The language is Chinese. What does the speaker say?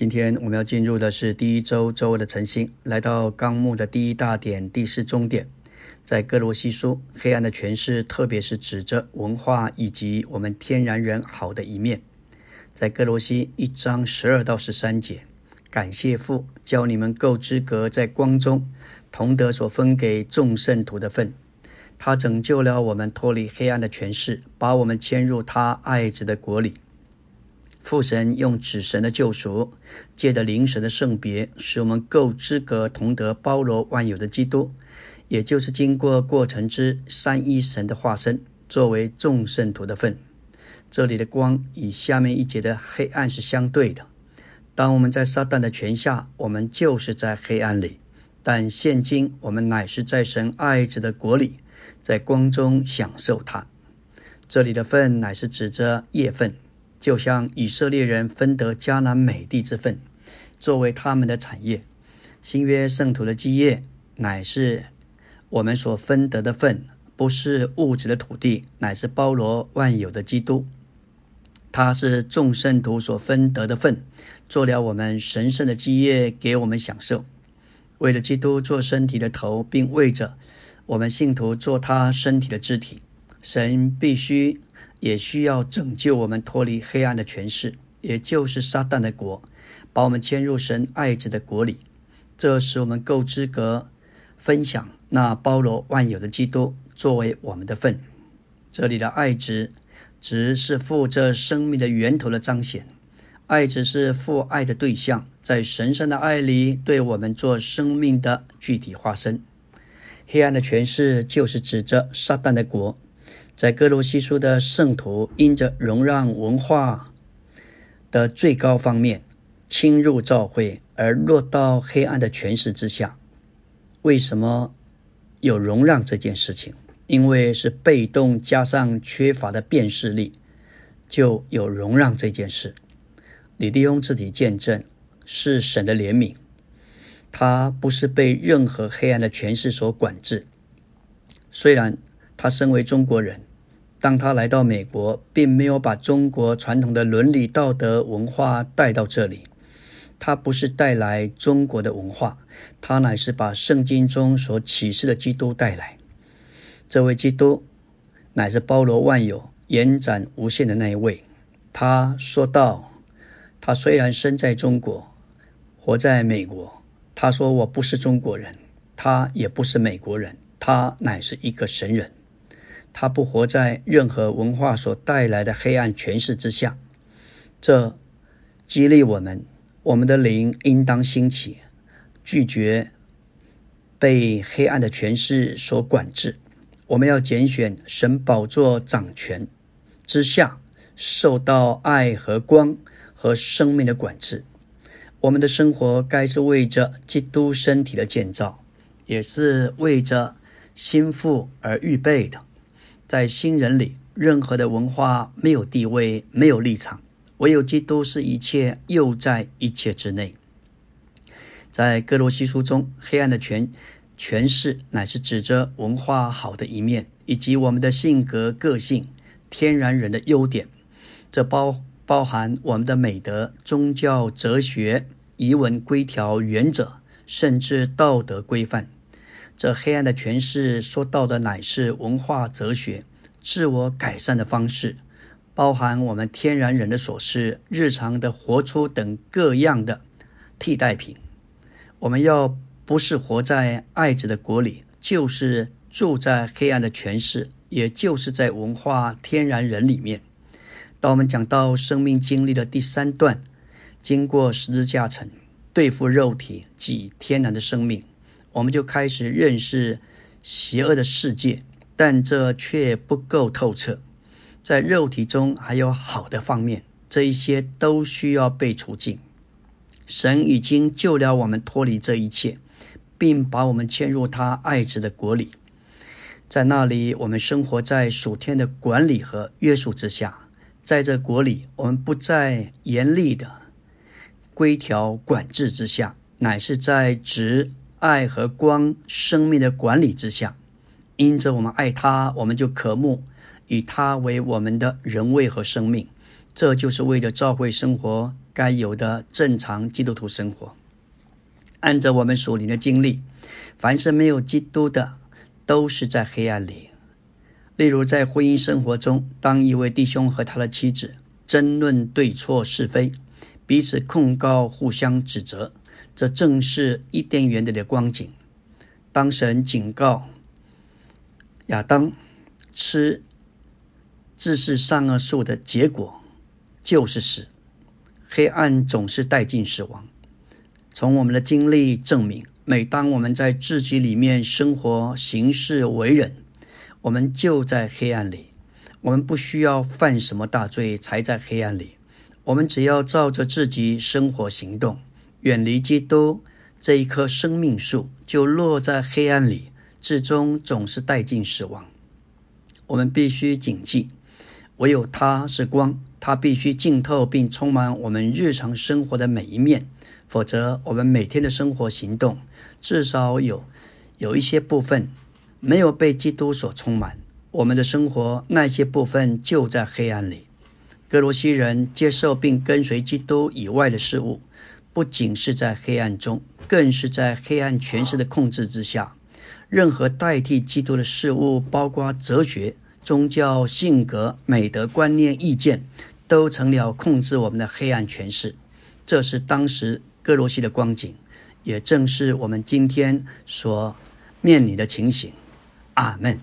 今天我们要进入的是第一周周二的晨星，来到纲目的第一大点、第四中点，在哥罗西书，黑暗的诠释，特别是指着文化以及我们天然人好的一面。在哥罗西一章十二到十三节，感谢父，教你们够资格在光中同得所分给众圣徒的份。他拯救了我们脱离黑暗的权势，把我们迁入他爱子的国里。父神用子神的救赎，借着灵神的圣别，使我们够资格同得包罗万有的基督，也就是经过过程之三一神的化身，作为众圣徒的份。这里的光与下面一节的黑暗是相对的。当我们在撒旦的权下，我们就是在黑暗里；但现今我们乃是在神爱子的国里，在光中享受它。这里的份乃是指着业份。就像以色列人分得迦南美地之份，作为他们的产业；新约圣徒的基业，乃是我们所分得的份，不是物质的土地，乃是包罗万有的基督。他是众圣徒所分得的份，做了我们神圣的基业给我们享受。为了基督做身体的头，并为着我们信徒做他身体的肢体，神必须。也需要拯救我们脱离黑暗的权势，也就是撒旦的国，把我们迁入神爱子的国里。这使我们够资格分享那包罗万有的基督作为我们的份。这里的爱子，只是负责生命的源头的彰显。爱子是父爱的对象，在神圣的爱里对我们做生命的具体化身。黑暗的权势就是指着撒旦的国。在哥罗西书的圣徒，因着容让文化的最高方面侵入教会，而落到黑暗的权势之下。为什么有容让这件事情？因为是被动加上缺乏的辨识力，就有容让这件事。你利用自己见证是神的怜悯，他不是被任何黑暗的权势所管制。虽然他身为中国人。当他来到美国，并没有把中国传统的伦理道德文化带到这里。他不是带来中国的文化，他乃是把圣经中所启示的基督带来。这位基督乃是包罗万有、延展无限的那一位。他说道：“他虽然生在中国，活在美国，他说我不是中国人，他也不是美国人，他乃是一个神人。”他不活在任何文化所带来的黑暗权势之下，这激励我们，我们的灵应当兴起，拒绝被黑暗的权势所管制。我们要拣选神宝座掌权之下，受到爱和光和生命的管制。我们的生活该是为着基督身体的建造，也是为着心腹而预备的。在新人里，任何的文化没有地位，没有立场，唯有基督是一切，又在一切之内。在哥罗西书中，黑暗的权权势乃是指着文化好的一面，以及我们的性格、个性、天然人的优点。这包包含我们的美德、宗教、哲学、仪文规条、原则，甚至道德规范。这黑暗的诠释说到的乃是文化哲学、自我改善的方式，包含我们天然人的琐事、日常的活出等各样的替代品。我们要不是活在爱子的国里，就是住在黑暗的诠释，也就是在文化天然人里面。当我们讲到生命经历的第三段，经过十字架层对付肉体及天然的生命。我们就开始认识邪恶的世界，但这却不够透彻。在肉体中还有好的方面，这一些都需要被除尽。神已经救了我们脱离这一切，并把我们迁入他爱子的国里，在那里我们生活在属天的管理和约束之下。在这国里，我们不在严厉的规条管制之下，乃是在直。爱和光生命的管理之下，因着我们爱他，我们就渴慕以他为我们的人位和生命。这就是为了教会生活该有的正常基督徒生活。按照我们属灵的经历，凡是没有基督的，都是在黑暗里。例如，在婚姻生活中，当一位弟兄和他的妻子争论对错是非，彼此控告、互相指责，这正是伊甸园里的光景。当神警告亚当吃自是善恶树的结果就是死，黑暗总是带进死亡。从我们的经历证明，每当我们在自己里面生活、行事、为人，我们就在黑暗里。我们不需要犯什么大罪才在黑暗里，我们只要照着自己生活行动，远离基督这一棵生命树，就落在黑暗里，最终总是带进死亡。我们必须谨记，唯有它是光，它必须浸透并充满我们日常生活的每一面。否则，我们每天的生活行动至少有有一些部分没有被基督所充满。我们的生活那些部分就在黑暗里。格罗西人接受并跟随基督以外的事物，不仅是在黑暗中，更是在黑暗权势的控制之下。任何代替基督的事物，包括哲学、宗教、性格、美德观念、意见，都成了控制我们的黑暗权势。这是当时。哥罗西的光景，也正是我们今天所面临的情形。阿门。